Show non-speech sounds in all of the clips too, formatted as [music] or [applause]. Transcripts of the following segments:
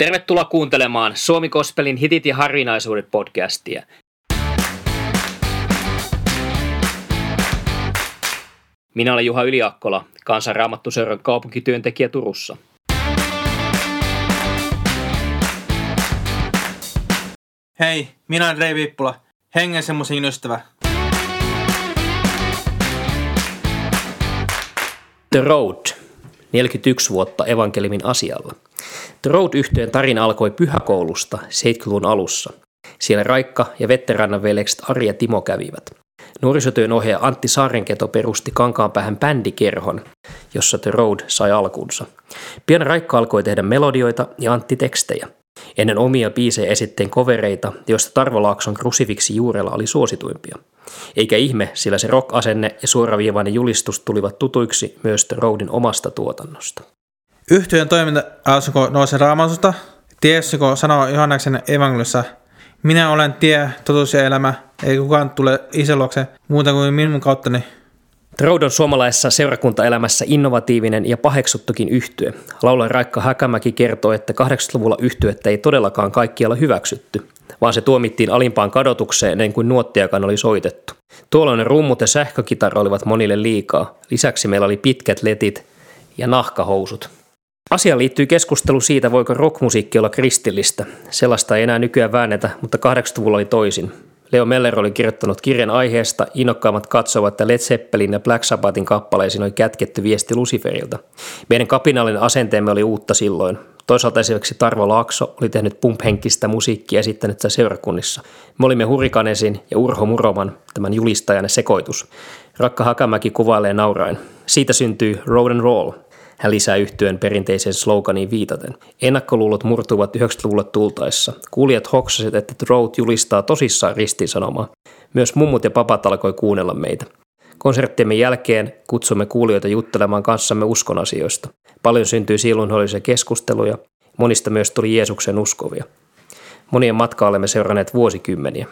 Tervetuloa kuuntelemaan Suomi Kospelin hitit ja harvinaisuudet podcastia. Minä olen Juha Yliakkola, kansanraamattuseuran kaupunkityöntekijä Turussa. Hei, minä olen Rei Viippula, hengen semmoisen ystävä. The Road, 41 vuotta evankelimin asialla. The road yhtyeen tarina alkoi pyhäkoulusta 70-luvun alussa. Siellä Raikka ja veterannan veljekset Ari ja Timo kävivät. Nuorisotyön ohjaaja Antti Saarenketo perusti Kankaanpäähän bändikerhon, jossa The Road sai alkunsa. Pian Raikka alkoi tehdä melodioita ja Antti tekstejä. Ennen omia biisejä esitteen kovereita, joista Tarvo Laakson krusifiksi juurella oli suosituimpia. Eikä ihme, sillä se rock-asenne ja suoraviivainen julistus tulivat tutuiksi myös The Roadin omasta tuotannosta. Yhtyön toiminta alkoi nousi raamatusta. Tiessikö sanoa Johanneksen evankelissa, minä olen tie, totuus ja elämä, ei kukaan tule isä muuta kuin minun kauttani. Troudon suomalaisessa seurakuntaelämässä innovatiivinen ja paheksuttukin yhtye. Laulaja Raikka Häkämäki kertoo, että 80-luvulla yhtyettä ei todellakaan kaikkialla hyväksytty, vaan se tuomittiin alimpaan kadotukseen ennen kuin nuottiakaan oli soitettu. Tuolloinen rummut ja sähkökitara olivat monille liikaa. Lisäksi meillä oli pitkät letit ja nahkahousut. Asiaan liittyy keskustelu siitä, voiko rockmusiikki olla kristillistä. Sellaista ei enää nykyään väännetä, mutta 80-luvulla oli toisin. Leo Meller oli kirjoittanut kirjan aiheesta, innokkaammat katsovat, että Led Zeppelin ja Black Sabbathin kappaleisiin oli kätketty viesti Luciferilta. Meidän kapinallinen asenteemme oli uutta silloin. Toisaalta esimerkiksi Tarvo Laakso oli tehnyt pump-henkistä musiikkia esittänyt sitä seurakunnissa. Me olimme Hurikanesin ja Urho Muroman, tämän julistajan sekoitus. Rakka Hakamäki kuvailee nauraen. Siitä syntyy Road and Roll – hän lisää yhtyön perinteiseen sloganiin viitaten. Ennakkoluulot murtuivat 90-luvulle tultaessa. Kuulijat hoksasivat, että Throat julistaa tosissaan ristisanomaa. Myös mummut ja papat alkoi kuunnella meitä. Konserttiemme jälkeen kutsumme kuulijoita juttelemaan kanssamme uskon asioista. Paljon syntyi silloinhollisia keskusteluja, monista myös tuli Jeesuksen uskovia. Monien matkaa olemme seuranneet vuosikymmeniä.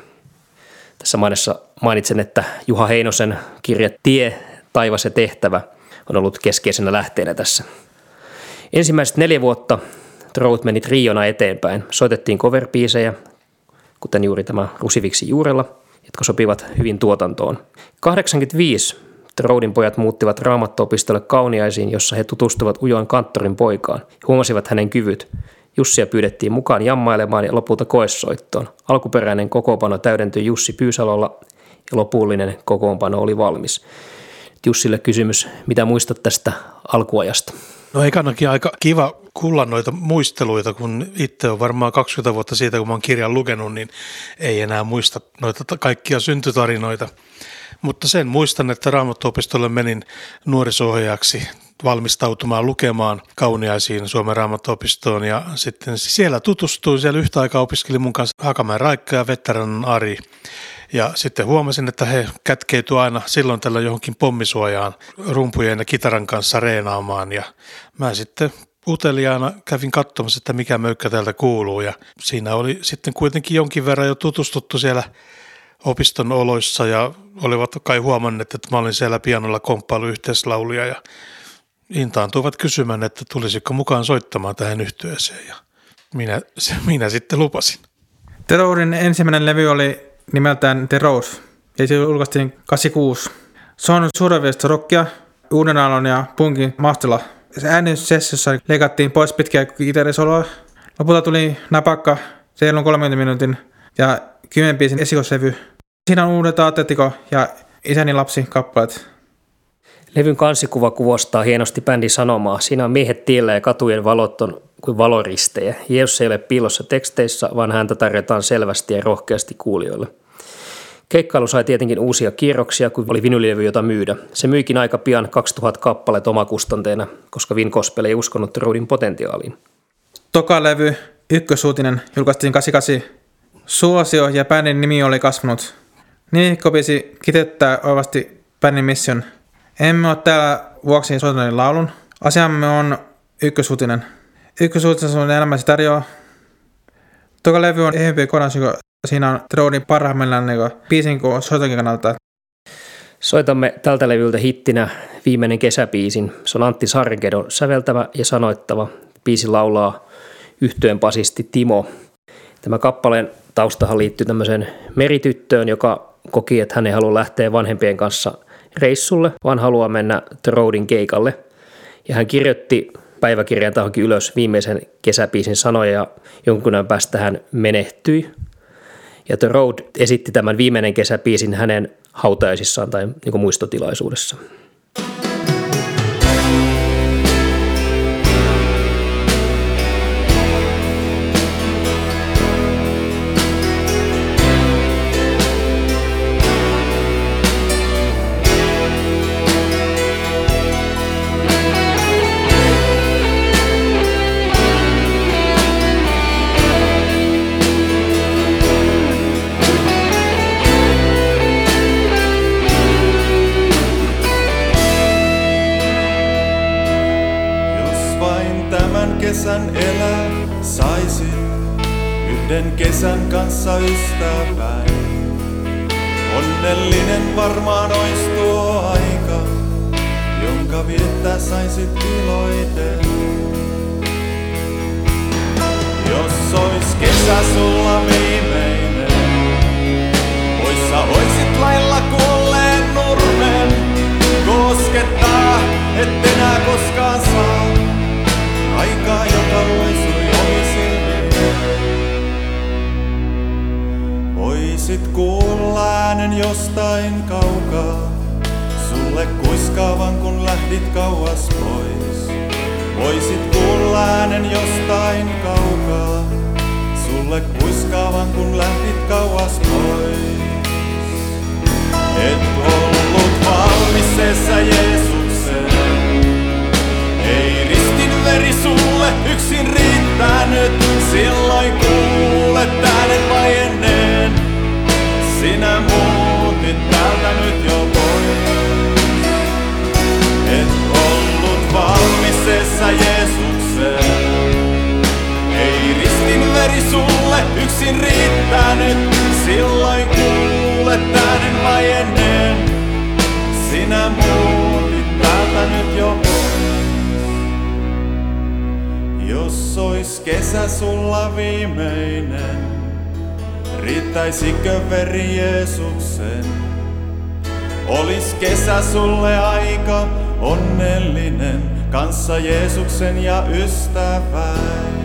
Tässä mainessa mainitsen, että Juha Heinosen kirja Tie, taivas ja tehtävä – on ollut keskeisenä lähteenä tässä. Ensimmäiset neljä vuotta Trout meni triona eteenpäin. Soitettiin cover kuten juuri tämä Rusiviksi juurella, jotka sopivat hyvin tuotantoon. 85 Troudin pojat muuttivat raamatto-opistolle Kauniaisiin, jossa he tutustuvat ujoan kanttorin poikaan. Huomasivat hänen kyvyt. Jussia pyydettiin mukaan jammailemaan ja lopulta koessoittoon. Alkuperäinen kokoonpano täydentyi Jussi Pyysalolla ja lopullinen kokoonpano oli valmis. Jussille kysymys, mitä muistat tästä alkuajasta? No ekanakin aika kiva kuulla noita muisteluita, kun itse on varmaan 20 vuotta siitä, kun mä oon kirjan lukenut, niin ei enää muista noita kaikkia syntytarinoita. Mutta sen muistan, että Raamattuopistolle menin nuorisohjaajaksi valmistautumaan lukemaan kauniaisiin Suomen Raamattuopistoon ja sitten siellä tutustuin, siellä yhtä aikaa opiskelin mun kanssa Hakamäen Raikka ja Veteran Ari ja sitten huomasin, että he kätkeytyi aina silloin tällä johonkin pommisuojaan rumpujen ja kitaran kanssa reenaamaan. Ja mä sitten uteliaana kävin katsomassa, että mikä möykkä täältä kuuluu. Ja siinä oli sitten kuitenkin jonkin verran jo tutustuttu siellä opiston oloissa ja olivat kai huomanneet, että mä olin siellä pianolla komppailu yhteislauluja ja intaantuivat kysymään, että tulisiko mukaan soittamaan tähän yhtyeeseen ja minä, [laughs] minä sitten lupasin. Terourin ensimmäinen levy oli nimeltään The Rose, ja se julkaistiin 86. Se on suureviesta rockia, uuden aallon ja punkin mahtella. Se äänityssessiossa leikattiin pois pitkiä kitarisoloa. Lopulta tuli napakka, on 30 minuutin ja 10 biisin esikosevy. Siinä on uudet Atletico ja Isäni lapsi kappaleet. Levyn kansikuva kuvostaa hienosti bändin sanomaa. Siinä on miehet tiellä ja katujen valot on kuin valoristejä. Jeesus ei ole piilossa teksteissä, vaan häntä tarjotaan selvästi ja rohkeasti kuulijoille. Keikkailu sai tietenkin uusia kierroksia, kun oli vinylilevy, jota myydä. Se myikin aika pian 2000 kappaleet omakustanteena, koska Vin Kospel ei uskonut Roadin potentiaaliin. Toka levy, ykkösuutinen, julkaistiin 88. Suosio ja bändin nimi oli kasvanut. Nimikkobiisi kiteyttää ovasti bändin mission. Emme ole täällä vuoksi soitaneet laulun. Asiamme on ykkösuutinen – ykkösuutisen on elämäsi tarjoaa. Toka levy on ehempi kokonaisuus, siinä on Tronin parhaimmillaan niin biisin kuin soitonkin kannalta. Soitamme tältä levyltä hittinä viimeinen kesäbiisin. Se on Antti Sargedon säveltävä ja sanoittava. Biisi laulaa yhtyeen basisti Timo. Tämä kappaleen taustahan liittyy tämmöiseen merityttöön, joka koki, että hän ei halua lähteä vanhempien kanssa reissulle, vaan haluaa mennä The Roadin keikalle. Ja hän kirjoitti päiväkirjan tahonkin ylös viimeisen kesäpiisin sanoja ja jonkun ajan päästä hän menehtyi. Ja The Road esitti tämän viimeinen kesäpiisin hänen hautajaisissaan tai niin muistotilaisuudessa. Kesän kanssa ystäväin. Onnellinen varmaan ois tuo aika, jonka viettää saisit iloiten. Jos ois kesä sulla viimeinen, poissa oisit lailla kuolleen nurmen. Koskettaa, et enää koskaan saa aikaa, joka Voisit kuulla äänen jostain kaukaa, sulle kuiskaavan kun lähdit kauas pois. Voisit kuulla äänen jostain kaukaa, sulle kuiskaavan kun lähdit kauas pois. Et ollut valmis Jeesukseen, ei veri sulle yksin riittänyt. Silloin kuulet äänen vaienneen. Sinä muutit täältä nyt jo pois. Et ollut valmis Jeesukseen. Ei ristin veri sulle yksin riittänyt. Silloin kuulet äänen vaienneen. Sinä muutit täältä nyt jo pois. Jos ois kesä sulla viimeinen, riittäisikö veri Jeesuksen? Olis kesä sulle aika onnellinen, kanssa Jeesuksen ja ystäväin.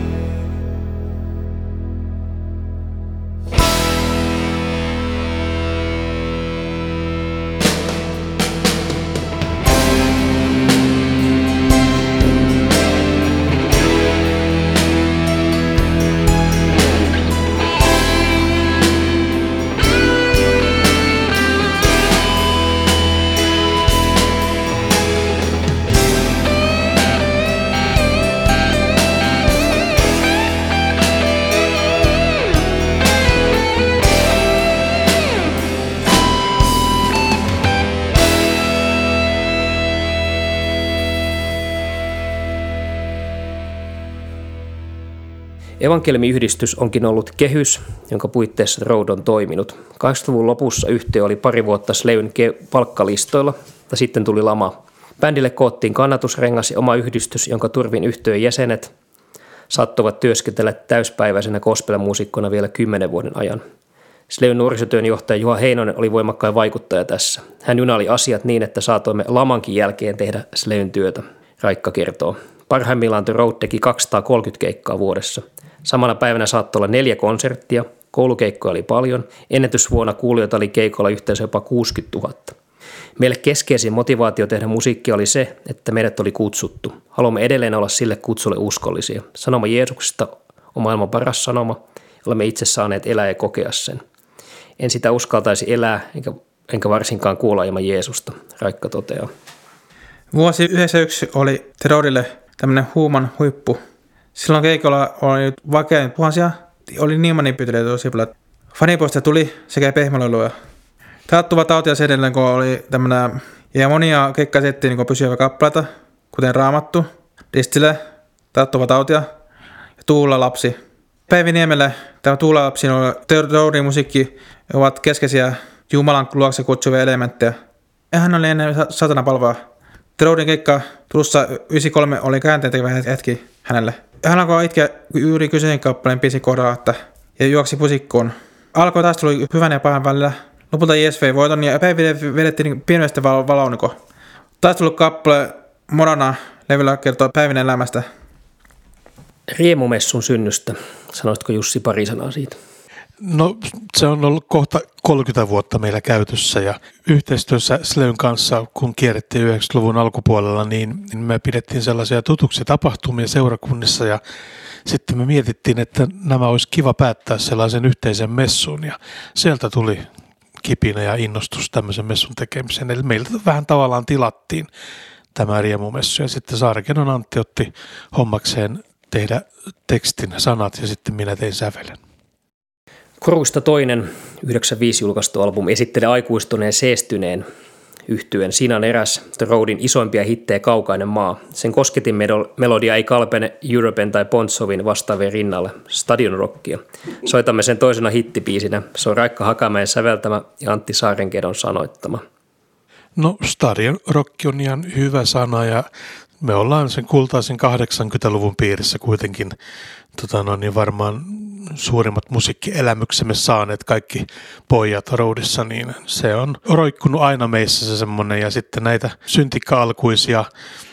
Evankeliumiyhdistys onkin ollut kehys, jonka puitteissa Road on toiminut. 80-luvun lopussa yhtiö oli pari vuotta Sleyn palkkalistoilla, ja sitten tuli lama. Bändille koottiin kannatusrengas ja oma yhdistys, jonka turvin yhtiön jäsenet sattuvat työskentellä täyspäiväisenä gospel-muusikkona vielä kymmenen vuoden ajan. Sleyn nuorisotyön johtaja Juha Heinonen oli voimakkain vaikuttaja tässä. Hän junali asiat niin, että saatoimme lamankin jälkeen tehdä Sleyn työtä, Raikka kertoo. Parhaimmillaan The Road teki 230 keikkaa vuodessa – Samana päivänä saattoi olla neljä konserttia, koulukeikkoja oli paljon, ennätysvuonna kuulijoita oli keikolla yhteensä jopa 60 000. Meille keskeisin motivaatio tehdä musiikkia oli se, että meidät oli kutsuttu. Haluamme edelleen olla sille kutsulle uskollisia. Sanoma Jeesuksesta on maailman paras sanoma, olemme itse saaneet elää ja kokea sen. En sitä uskaltaisi elää, enkä, enkä varsinkaan kuulla ilman Jeesusta, Raikka toteaa. Vuosi 1991 oli Terodille tämmöinen huuman huippu Silloin keikolla oli vakein tuhansia, oli niin tosi paljon. Fanipoista tuli sekä pehmäleluja. Taattuva tautia se edelleen, kun oli tämmönen, ja monia keikkasettiin niin pysyvä kappaleita, kuten Raamattu, Distille, Taattuva tautia ja Tuula lapsi. Päivi Niemelle tämä Tuula lapsi ja Teodorin musiikki ovat keskeisiä Jumalan luokse kutsuvia elementtejä. Ja hän oli ennen satana palvaa. Teodorin keikka tulossa 93 oli käänteen hetki hänelle. hän alkoi itkeä juuri kyseisen kappaleen biisin kohdalla, että ja juoksi pusikkoon. Alkoi taistelu hyvän ja pahan välillä. Lopulta vei voiton ja Päivi vedettiin pienestä val- valouniko. Taistelukappale Morana levyllä kertoo Päivin elämästä. Riemumessun synnystä. Sanoisitko Jussi pari sanaa siitä? No se on ollut kohta 30 vuotta meillä käytössä ja yhteistyössä Sleyn kanssa, kun kierrettiin 90-luvun alkupuolella, niin, niin me pidettiin sellaisia tutuksi tapahtumia seurakunnissa ja sitten me mietittiin, että nämä olisi kiva päättää sellaisen yhteisen messun ja sieltä tuli kipinä ja innostus tämmöisen messun tekemiseen. Eli meiltä vähän tavallaan tilattiin tämä riemumessu ja sitten Saarekenon Antti otti hommakseen tehdä tekstin sanat ja sitten minä tein sävelen. Koruista toinen 95 julkaistu albumi esittelee aikuistuneen seestyneen yhtyen. Siinä on eräs The Roadin isoimpia hittejä Kaukainen maa. Sen kosketin melodia ei kalpene Europen tai Pontsovin vastaavien rinnalle, Stadion Rockia. Soitamme sen toisena hittipiisinä. Se on Raikka Hakamäen säveltämä ja Antti Saarenkedon sanoittama. No Stadion Rock on ihan hyvä sana ja me ollaan sen kultaisen 80-luvun piirissä kuitenkin tota no, niin varmaan suurimmat musiikkielämyksemme saaneet kaikki pojat roudissa, niin se on roikkunut aina meissä se semmoinen. Ja sitten näitä syntikka-alkuisia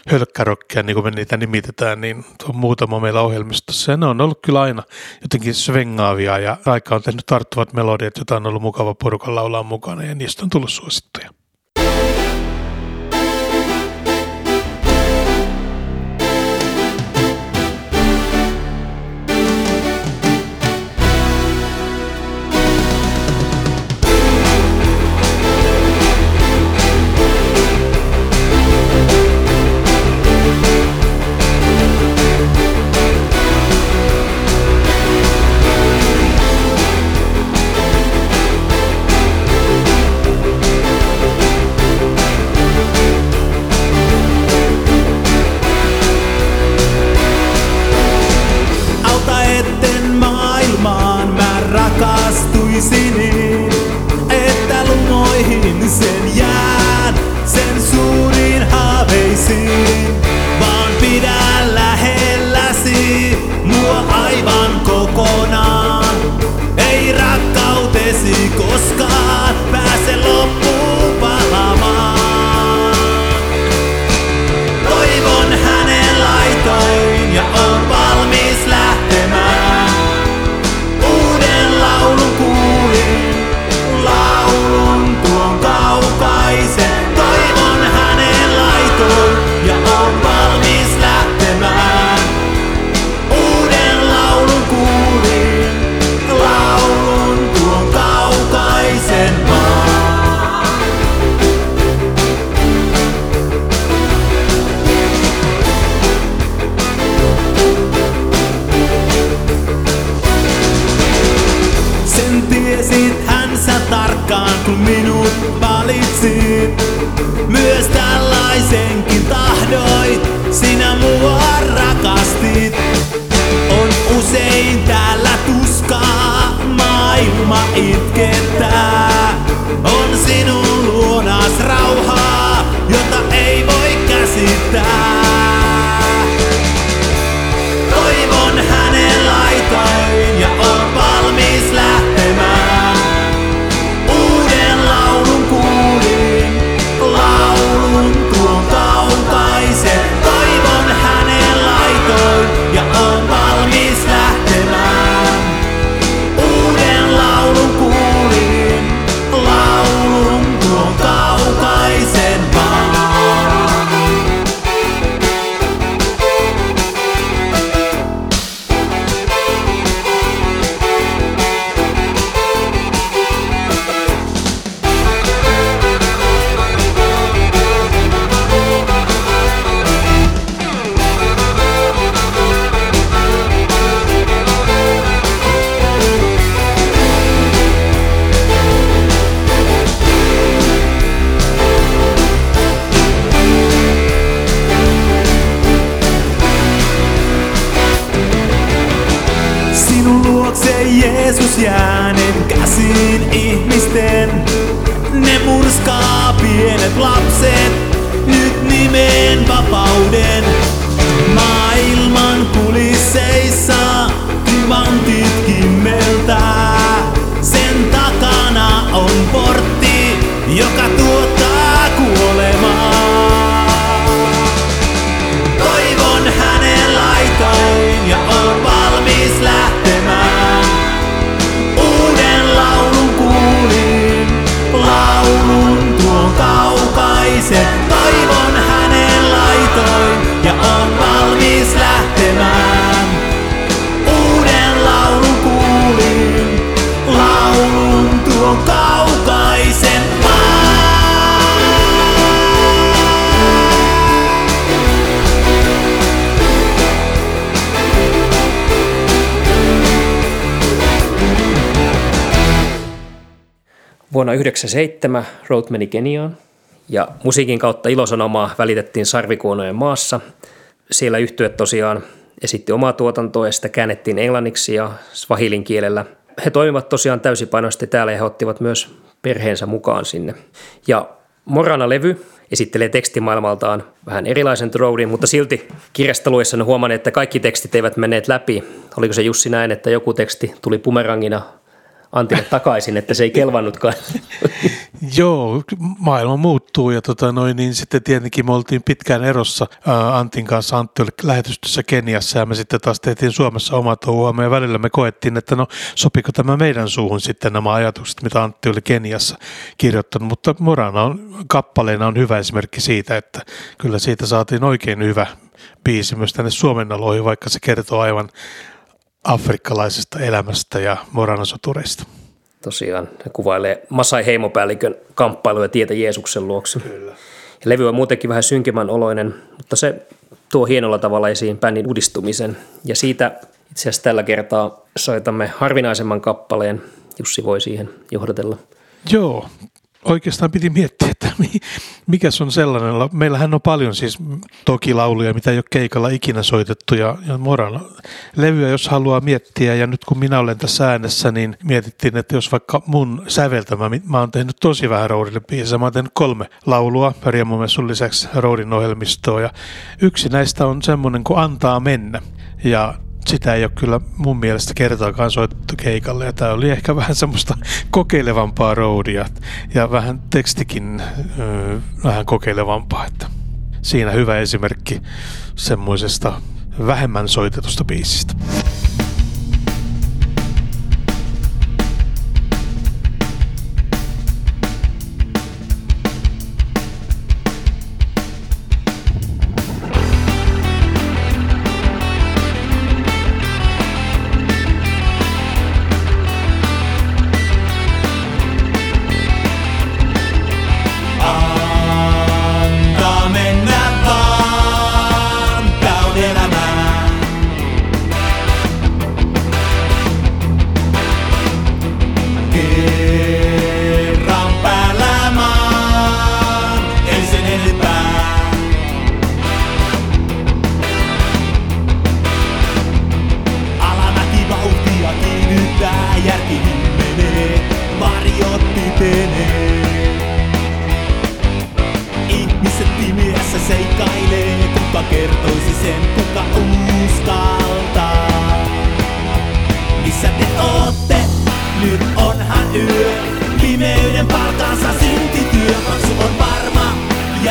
hölkkärokkeja, niin kuin me niitä nimitetään, niin on muutama meillä ohjelmistossa. Ja ne on ollut kyllä aina jotenkin svengaavia ja aika on tehnyt tarttuvat melodiat, joita on ollut mukava porukan laulaa mukana ja niistä on tullut suosittuja. Jeesus jäänen käsin ihmisten. Ne murskaa pienet lapset, nyt nimen vapauden. Maailman kulisseissa kivantit kimmeltää, sen takana on porta. toivon hänen laitoin ja on valmis lähtemään. Uuden laulun kuulin, laulun tuon kaukaisen Vuonna 1997 Road meni Keniaan ja musiikin kautta ilosanomaa välitettiin Sarvikuonojen maassa. Siellä yhtyöt tosiaan esitti omaa tuotantoa ja sitä käännettiin englanniksi ja swahilin kielellä. He toimivat tosiaan täysipainoisesti täällä ja he ottivat myös perheensä mukaan sinne. Ja Morana-levy esittelee tekstimaailmaltaan vähän erilaisen Roadin, mutta silti kirjastaluissa on huomannut, että kaikki tekstit eivät menneet läpi. Oliko se Jussi näin, että joku teksti tuli pumerangina Antille takaisin, että se ei kelvannutkaan. [laughs] Joo, maailma muuttuu ja tota noin, niin sitten tietenkin me oltiin pitkään erossa ää, Antin kanssa. Antti oli lähetystössä Keniassa ja me sitten taas tehtiin Suomessa omat touhuamme ja välillä me koettiin, että no sopiko tämä meidän suuhun sitten nämä ajatukset, mitä Antti oli Keniassa kirjoittanut. Mutta Morana on, kappaleena on hyvä esimerkki siitä, että kyllä siitä saatiin oikein hyvä biisi myös tänne Suomen aloihin, vaikka se kertoo aivan afrikkalaisesta elämästä ja moranasotureista. Tosiaan, ne kuvailee Masai heimopäällikön kamppailuja tietä Jeesuksen luokse. Kyllä. Ja levy on muutenkin vähän synkemän oloinen, mutta se tuo hienolla tavalla esiin bändin uudistumisen. Ja siitä itse asiassa tällä kertaa soitamme harvinaisemman kappaleen. Jussi voi siihen johdatella. Joo, oikeastaan piti miettiä, että mikä on sellainen. Meillähän on paljon siis toki lauluja, mitä ei ole keikalla ikinä soitettu ja, ja moran levyä, jos haluaa miettiä. Ja nyt kun minä olen tässä äänessä, niin mietittiin, että jos vaikka mun säveltämä, mä oon tehnyt tosi vähän Roadille biisejä. Mä oon tehnyt kolme laulua Riemumessun lisäksi Roadin ohjelmistoa ja yksi näistä on semmoinen kuin Antaa mennä. Ja sitä ei ole kyllä mun mielestä kertaakaan soitettu keikalle ja tämä oli ehkä vähän semmoista [laughs] kokeilevampaa roadia ja vähän tekstikin ö, vähän kokeilevampaa, että siinä hyvä esimerkki semmoisesta vähemmän soitetusta biisistä.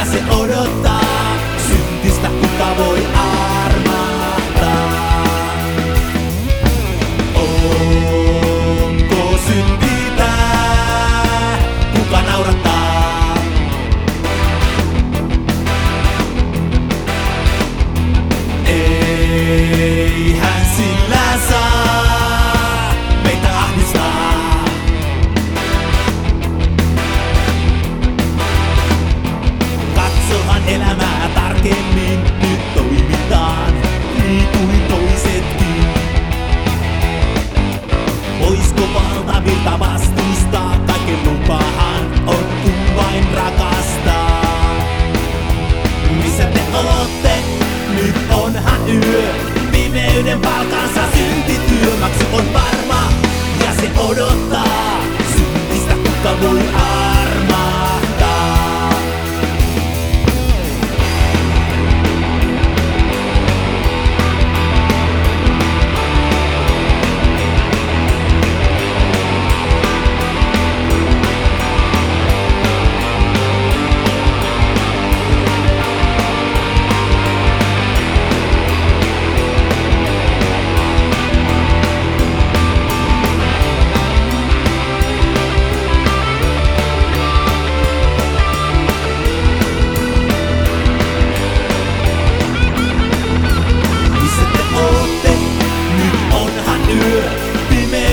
Elämää tarkemmin. Nyt toimii Vive en paz.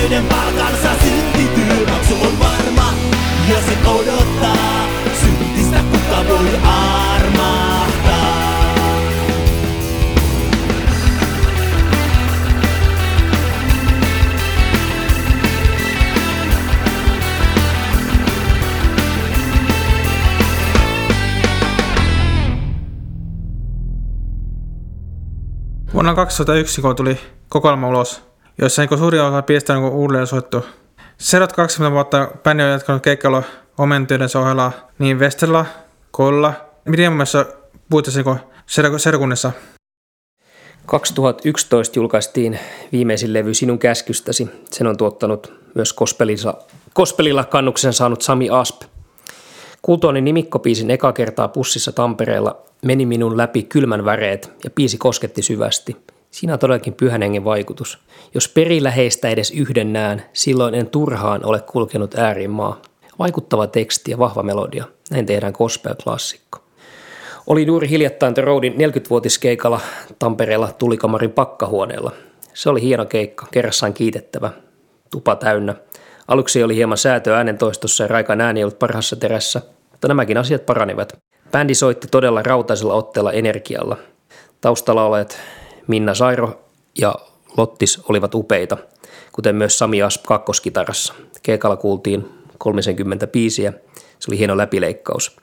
toinen palkansa silti työmaksu on varma ja se odottaa. Syntistä kuka voi? Vuonna 2001, kun tuli kokoelma ulos jossa niin suuri osa biisistä on niin uudelleen soittu. Seuraavat 20 vuotta bändi on jatkanut keikkailua omien töiden ohella niin Westerla, Kolla, mielestä puhuttaisiin niin serkunnissa. 2011 julkaistiin viimeisin levy Sinun käskystäsi. Sen on tuottanut myös Kospelilla, Kospelilla kannuksen saanut Sami Asp. Kuultuani nimikkopiisin eka kertaa pussissa Tampereella meni minun läpi kylmän väreet ja piisi kosketti syvästi. Siinä on todellakin pyhän hengen vaikutus. Jos perillä heistä edes yhden näen, silloin en turhaan ole kulkenut äärimaa. Vaikuttava teksti ja vahva melodia. Näin tehdään gospel-klassikko. Oli juuri hiljattain The Roadin 40-vuotiskeikalla Tampereella tulikamarin pakkahuoneella. Se oli hieno keikka, kerrassaan kiitettävä, tupa täynnä. Aluksi oli hieman säätöä äänentoistossa ja Raikan ääni ollut parhaassa terässä, mutta nämäkin asiat paranivat. Bändi soitti todella rautaisella otteella energialla. Taustalla olet Minna Sairo ja Lottis olivat upeita, kuten myös Sami Asp kakkoskitarassa. Keikalla kuultiin 30 biisiä, se oli hieno läpileikkaus.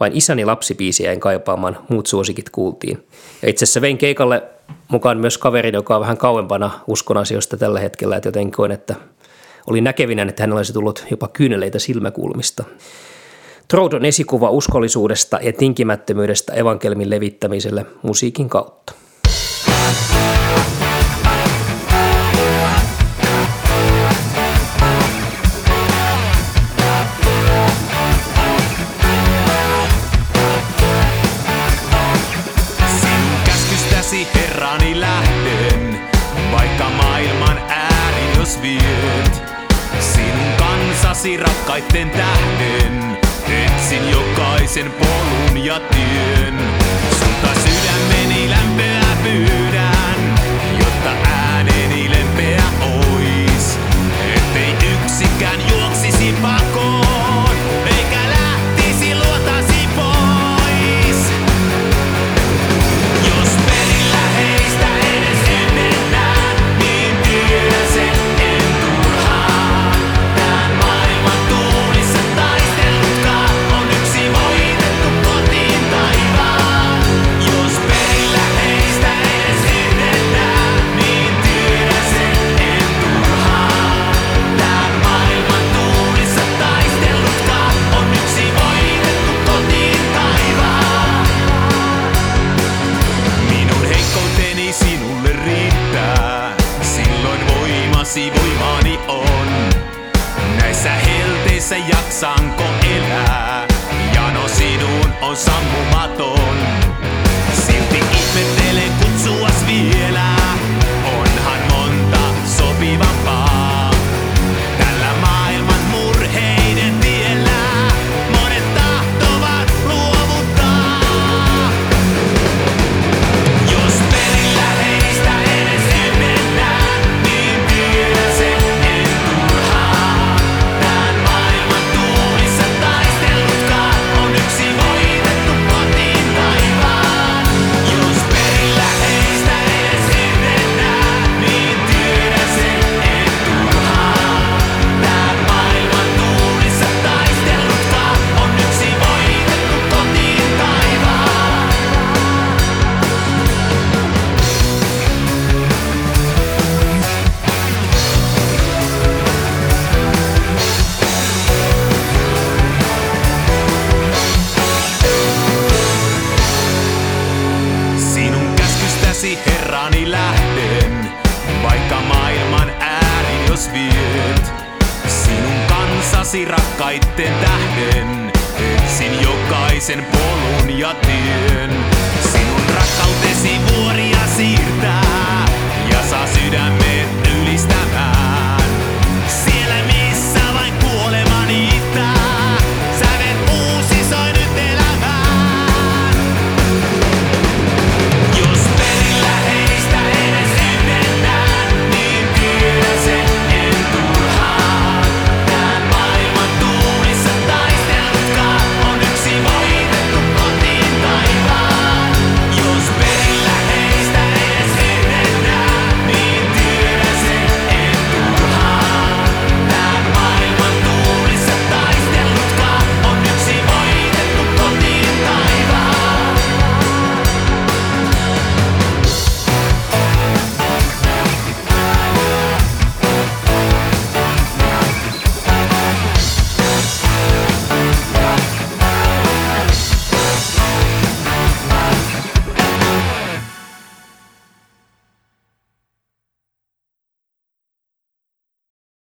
Vain isäni lapsipiisiä en kaipaamaan, muut suosikit kuultiin. Ja itse asiassa vein keikalle mukaan myös kaverin, joka on vähän kauempana uskon asioista tällä hetkellä, että jotenkin koin, että oli näkevinä, että hän olisi tullut jopa kyyneleitä silmäkulmista. Troudon esikuva uskollisuudesta ja tinkimättömyydestä evankelmin levittämiselle musiikin kautta. Helteissä jaksanko elää, jano sinun on sammumaton. Silti ihmettelen